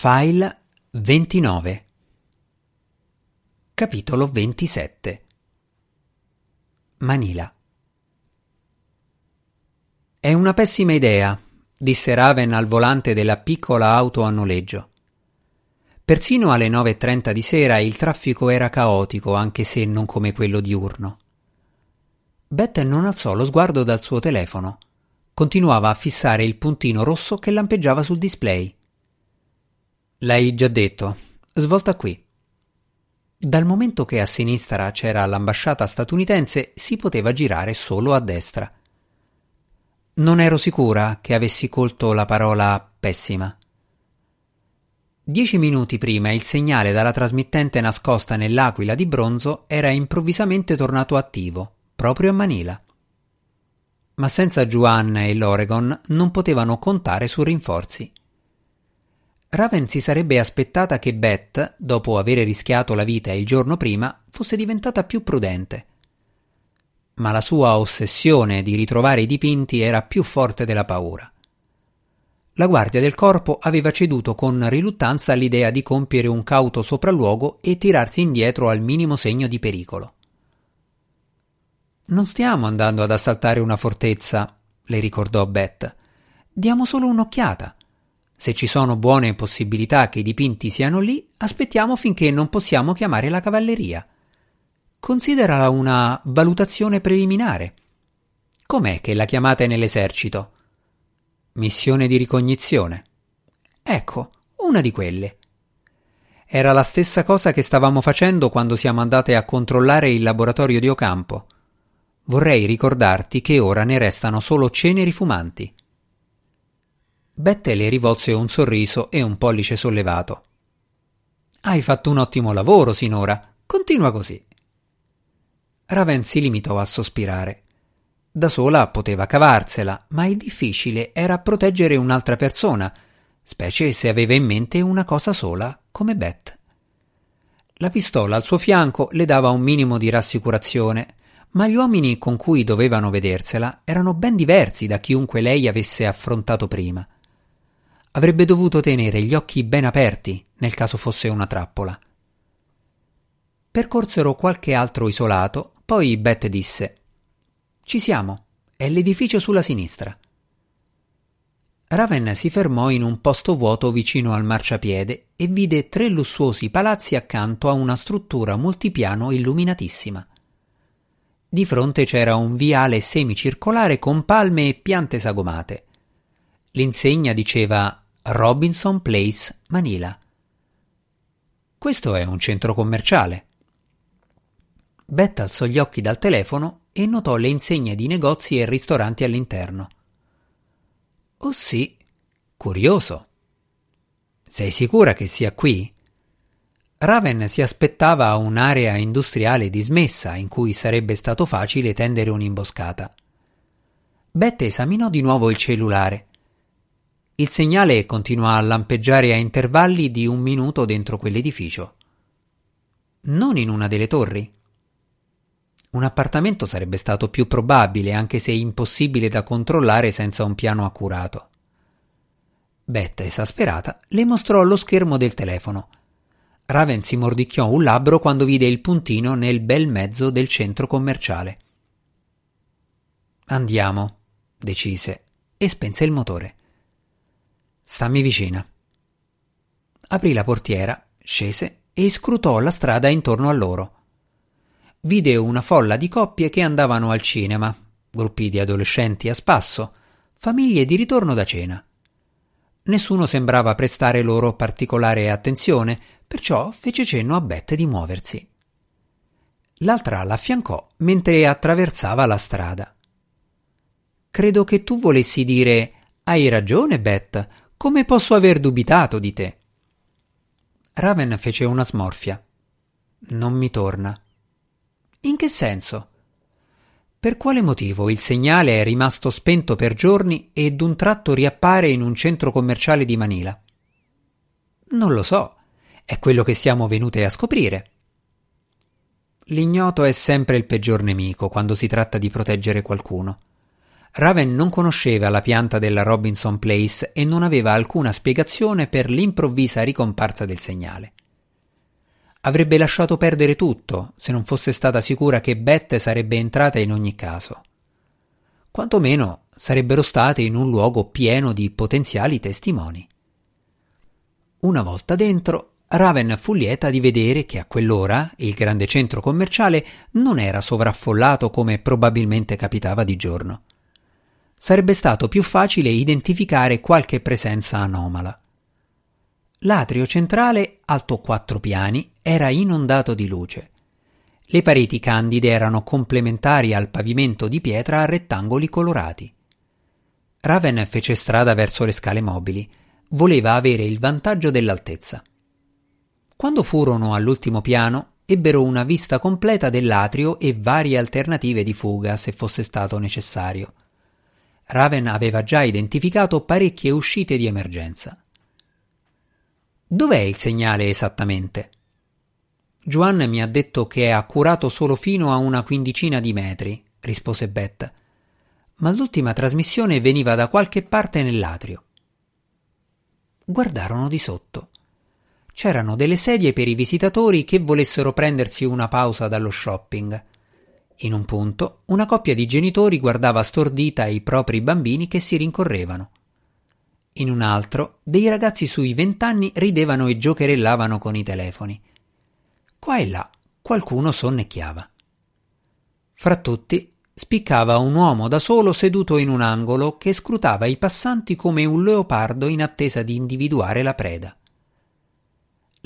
File 29 Capitolo 27 Manila È una pessima idea, disse Raven al volante della piccola auto a noleggio. Persino alle 9.30 di sera il traffico era caotico, anche se non come quello diurno. Beth non alzò lo sguardo dal suo telefono. Continuava a fissare il puntino rosso che lampeggiava sul display. L'hai già detto. Svolta qui. Dal momento che a sinistra c'era l'ambasciata statunitense, si poteva girare solo a destra. Non ero sicura che avessi colto la parola pessima. Dieci minuti prima il segnale dalla trasmittente nascosta nell'aquila di bronzo era improvvisamente tornato attivo, proprio a Manila. Ma senza Juan e l'Oregon non potevano contare su rinforzi. Raven si sarebbe aspettata che Beth, dopo aver rischiato la vita il giorno prima, fosse diventata più prudente. Ma la sua ossessione di ritrovare i dipinti era più forte della paura. La guardia del corpo aveva ceduto con riluttanza all'idea di compiere un cauto sopralluogo e tirarsi indietro al minimo segno di pericolo. Non stiamo andando ad assaltare una fortezza, le ricordò Beth. Diamo solo un'occhiata. Se ci sono buone possibilità che i dipinti siano lì, aspettiamo finché non possiamo chiamare la cavalleria. Considerala una valutazione preliminare. Com'è che la chiamate nell'esercito? Missione di ricognizione. Ecco, una di quelle. Era la stessa cosa che stavamo facendo quando siamo andate a controllare il laboratorio di Ocampo. Vorrei ricordarti che ora ne restano solo ceneri fumanti. Bette le rivolse un sorriso e un pollice sollevato. Hai fatto un ottimo lavoro sinora. Continua così. Raven si limitò a sospirare. Da sola poteva cavarsela, ma il difficile era proteggere un'altra persona, specie se aveva in mente una cosa sola, come Beth. La pistola al suo fianco le dava un minimo di rassicurazione, ma gli uomini con cui dovevano vedersela erano ben diversi da chiunque lei avesse affrontato prima. Avrebbe dovuto tenere gli occhi ben aperti nel caso fosse una trappola. Percorsero qualche altro isolato, poi Beth disse Ci siamo, è l'edificio sulla sinistra. Raven si fermò in un posto vuoto vicino al marciapiede e vide tre lussuosi palazzi accanto a una struttura multipiano illuminatissima. Di fronte c'era un viale semicircolare con palme e piante sagomate. L'insegna diceva Robinson Place, Manila. Questo è un centro commerciale. Beth alzò gli occhi dal telefono e notò le insegne di negozi e ristoranti all'interno. Oh sì, curioso. Sei sicura che sia qui? Raven si aspettava un'area industriale dismessa in cui sarebbe stato facile tendere un'imboscata. Beth esaminò di nuovo il cellulare. Il segnale continuò a lampeggiare a intervalli di un minuto dentro quell'edificio. Non in una delle torri. Un appartamento sarebbe stato più probabile, anche se impossibile da controllare senza un piano accurato. Beth, esasperata, le mostrò lo schermo del telefono. Raven si mordicchiò un labbro quando vide il puntino nel bel mezzo del centro commerciale. Andiamo, decise, e spense il motore. Stammi vicina. Aprì la portiera, scese e scrutò la strada intorno a loro. Vide una folla di coppie che andavano al cinema, gruppi di adolescenti a spasso, famiglie di ritorno da cena. Nessuno sembrava prestare loro particolare attenzione, perciò fece cenno a Beth di muoversi. L'altra l'affiancò mentre attraversava la strada. Credo che tu volessi dire Hai ragione, Beth, come posso aver dubitato di te? Raven fece una smorfia. Non mi torna. In che senso? Per quale motivo il segnale è rimasto spento per giorni e d'un tratto riappare in un centro commerciale di Manila? Non lo so, è quello che siamo venute a scoprire. L'ignoto è sempre il peggior nemico quando si tratta di proteggere qualcuno. Raven non conosceva la pianta della Robinson Place e non aveva alcuna spiegazione per l'improvvisa ricomparsa del segnale. Avrebbe lasciato perdere tutto se non fosse stata sicura che Beth sarebbe entrata in ogni caso. Quantomeno sarebbero state in un luogo pieno di potenziali testimoni. Una volta dentro, Raven fu lieta di vedere che a quell'ora il grande centro commerciale non era sovraffollato come probabilmente capitava di giorno. Sarebbe stato più facile identificare qualche presenza anomala. L'atrio centrale, alto quattro piani, era inondato di luce. Le pareti candide erano complementari al pavimento di pietra a rettangoli colorati. Raven fece strada verso le scale mobili. Voleva avere il vantaggio dell'altezza. Quando furono all'ultimo piano, ebbero una vista completa dell'atrio e varie alternative di fuga se fosse stato necessario. Raven aveva già identificato parecchie uscite di emergenza. Dov'è il segnale esattamente? Juan mi ha detto che è accurato solo fino a una quindicina di metri, rispose Beth. Ma l'ultima trasmissione veniva da qualche parte nell'atrio. Guardarono di sotto c'erano delle sedie per i visitatori che volessero prendersi una pausa dallo shopping. In un punto, una coppia di genitori guardava stordita i propri bambini che si rincorrevano. In un altro, dei ragazzi sui vent'anni ridevano e giocherellavano con i telefoni. Qua e là, qualcuno sonnecchiava. Fra tutti, spiccava un uomo da solo seduto in un angolo che scrutava i passanti come un leopardo in attesa di individuare la preda.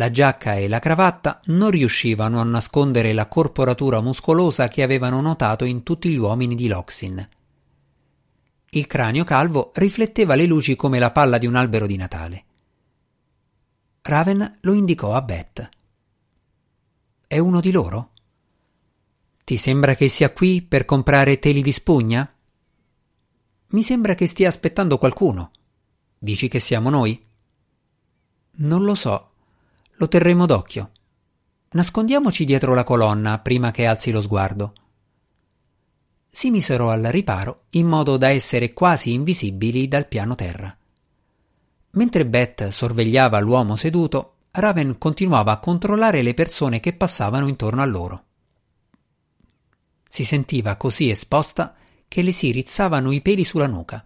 La giacca e la cravatta non riuscivano a nascondere la corporatura muscolosa che avevano notato in tutti gli uomini di Loxin. Il cranio calvo rifletteva le luci come la palla di un albero di Natale. Raven lo indicò a Beth. È uno di loro? Ti sembra che sia qui per comprare teli di spugna? Mi sembra che stia aspettando qualcuno. Dici che siamo noi? Non lo so, lo terremo d'occhio. Nascondiamoci dietro la colonna prima che alzi lo sguardo. Si misero al riparo in modo da essere quasi invisibili dal piano terra. Mentre Beth sorvegliava l'uomo seduto, Raven continuava a controllare le persone che passavano intorno a loro. Si sentiva così esposta che le si rizzavano i peli sulla nuca.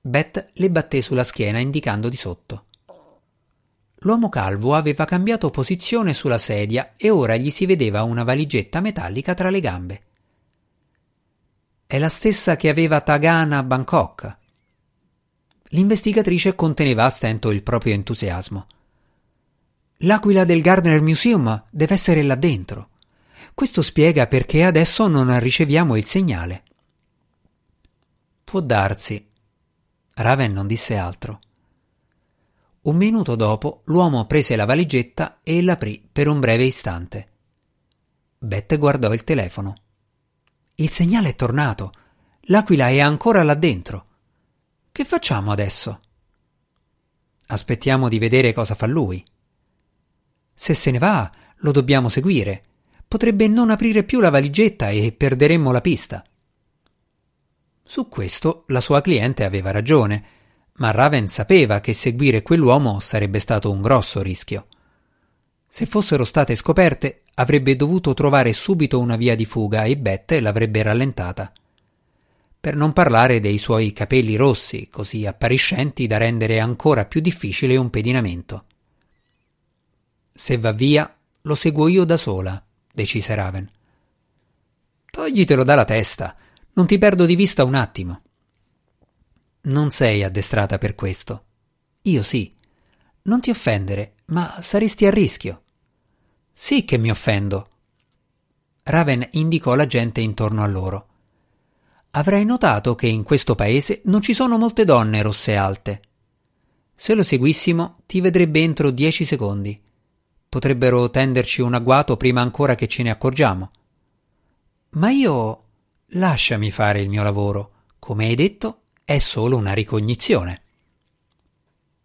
Beth le batté sulla schiena indicando di sotto. L'uomo calvo aveva cambiato posizione sulla sedia e ora gli si vedeva una valigetta metallica tra le gambe. È la stessa che aveva Tagana a Bangkok. L'investigatrice conteneva a stento il proprio entusiasmo. L'aquila del Gardner Museum deve essere là dentro. Questo spiega perché adesso non riceviamo il segnale. Può darsi. Raven non disse altro. Un minuto dopo l'uomo prese la valigetta e l'aprì per un breve istante. Bette guardò il telefono. Il segnale è tornato. L'aquila è ancora là dentro. Che facciamo adesso? Aspettiamo di vedere cosa fa lui. Se se ne va, lo dobbiamo seguire. Potrebbe non aprire più la valigetta e perderemmo la pista. Su questo la sua cliente aveva ragione ma Raven sapeva che seguire quell'uomo sarebbe stato un grosso rischio. Se fossero state scoperte, avrebbe dovuto trovare subito una via di fuga e Beth l'avrebbe rallentata. Per non parlare dei suoi capelli rossi, così appariscenti da rendere ancora più difficile un pedinamento. Se va via, lo seguo io da sola, decise Raven. Toglitelo dalla testa, non ti perdo di vista un attimo. Non sei addestrata per questo. Io sì. Non ti offendere, ma saresti a rischio. Sì che mi offendo. Raven indicò la gente intorno a loro. Avrai notato che in questo paese non ci sono molte donne rosse alte. Se lo seguissimo, ti vedrebbe entro dieci secondi. Potrebbero tenderci un agguato prima ancora che ce ne accorgiamo. Ma io. lasciami fare il mio lavoro. Come hai detto, è solo una ricognizione.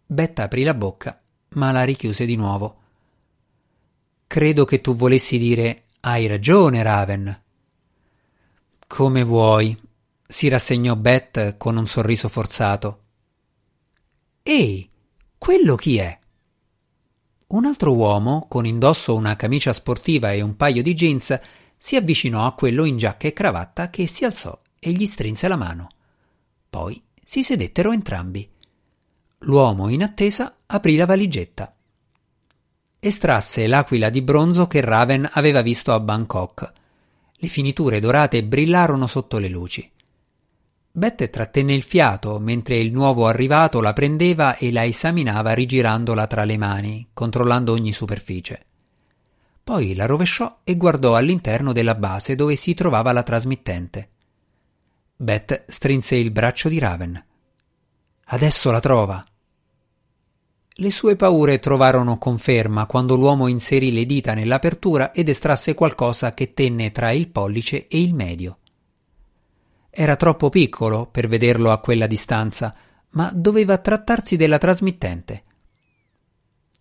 Betta aprì la bocca, ma la richiuse di nuovo. Credo che tu volessi dire hai ragione, Raven. Come vuoi. si rassegnò Beth con un sorriso forzato. Ehi, quello chi è? Un altro uomo, con indosso una camicia sportiva e un paio di jeans, si avvicinò a quello in giacca e cravatta che si alzò e gli strinse la mano. Poi si sedettero entrambi. L'uomo, in attesa, aprì la valigetta. Estrasse l'aquila di bronzo che Raven aveva visto a Bangkok. Le finiture dorate brillarono sotto le luci. Bette trattenne il fiato mentre il nuovo arrivato la prendeva e la esaminava rigirandola tra le mani, controllando ogni superficie. Poi la rovesciò e guardò all'interno della base dove si trovava la trasmittente. Beth strinse il braccio di Raven. Adesso la trova. Le sue paure trovarono conferma quando l'uomo inserì le dita nell'apertura ed estrasse qualcosa che tenne tra il pollice e il medio. Era troppo piccolo per vederlo a quella distanza, ma doveva trattarsi della trasmittente.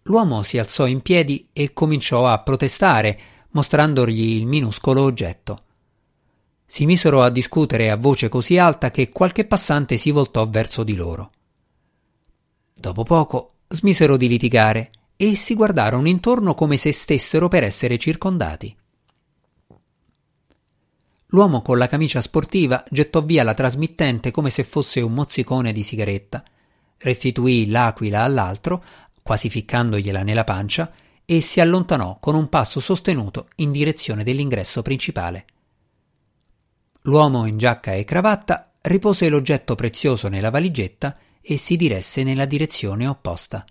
L'uomo si alzò in piedi e cominciò a protestare, mostrandogli il minuscolo oggetto. Si misero a discutere a voce così alta che qualche passante si voltò verso di loro. Dopo poco smisero di litigare e si guardarono intorno come se stessero per essere circondati. L'uomo con la camicia sportiva gettò via la trasmittente come se fosse un mozzicone di sigaretta, restituì l'aquila all'altro, quasi ficcandogliela nella pancia, e si allontanò con un passo sostenuto in direzione dell'ingresso principale. L'uomo in giacca e cravatta ripose l'oggetto prezioso nella valigetta e si diresse nella direzione opposta.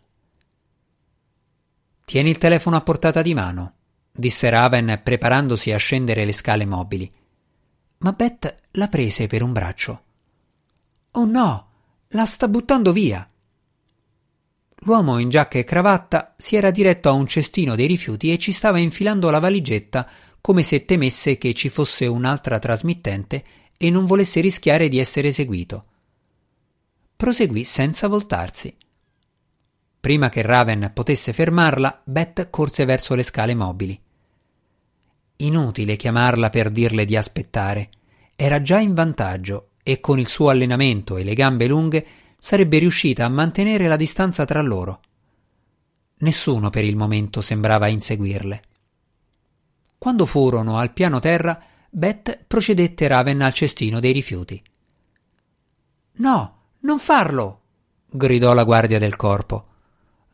Tieni il telefono a portata di mano, disse Raven preparandosi a scendere le scale mobili ma Beth la prese per un braccio. Oh no, la sta buttando via. L'uomo in giacca e cravatta si era diretto a un cestino dei rifiuti e ci stava infilando la valigetta come se temesse che ci fosse un'altra trasmittente e non volesse rischiare di essere seguito. Proseguì senza voltarsi. Prima che Raven potesse fermarla, Beth corse verso le scale mobili. Inutile chiamarla per dirle di aspettare. Era già in vantaggio e con il suo allenamento e le gambe lunghe sarebbe riuscita a mantenere la distanza tra loro. Nessuno per il momento sembrava inseguirle. Quando furono al piano terra, Beth procedette Raven al cestino dei rifiuti. No, non farlo! gridò la guardia del corpo.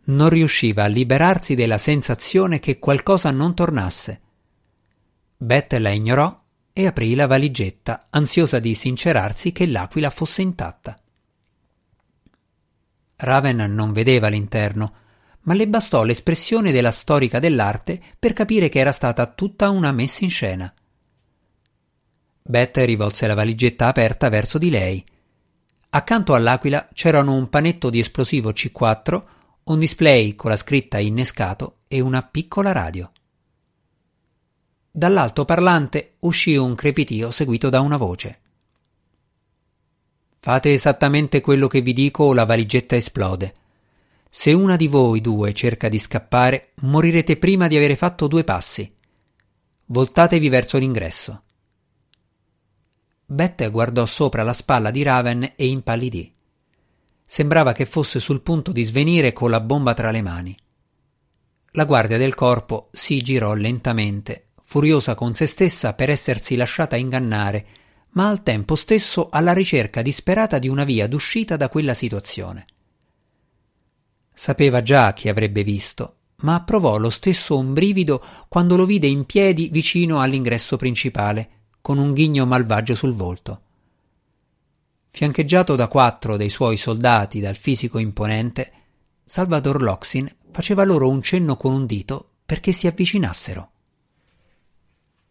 Non riusciva a liberarsi della sensazione che qualcosa non tornasse. Beth la ignorò e aprì la valigetta, ansiosa di sincerarsi che l'aquila fosse intatta. Raven non vedeva l'interno, ma le bastò l'espressione della storica dell'arte per capire che era stata tutta una messa in scena. Beth rivolse la valigetta aperta verso di lei. Accanto all'aquila c'erano un panetto di esplosivo C4, un display con la scritta innescato e una piccola radio. Dall'altoparlante uscì un crepitio seguito da una voce. Fate esattamente quello che vi dico o la valigetta esplode. Se una di voi due cerca di scappare, morirete prima di avere fatto due passi. Voltatevi verso l'ingresso. Bette guardò sopra la spalla di Raven e impallidì. Sembrava che fosse sul punto di svenire con la bomba tra le mani. La guardia del corpo si girò lentamente furiosa con se stessa per essersi lasciata ingannare, ma al tempo stesso alla ricerca disperata di una via d'uscita da quella situazione. Sapeva già chi avrebbe visto, ma provò lo stesso un brivido quando lo vide in piedi vicino all'ingresso principale, con un ghigno malvagio sul volto. Fiancheggiato da quattro dei suoi soldati dal fisico imponente, Salvador Loxin faceva loro un cenno con un dito perché si avvicinassero.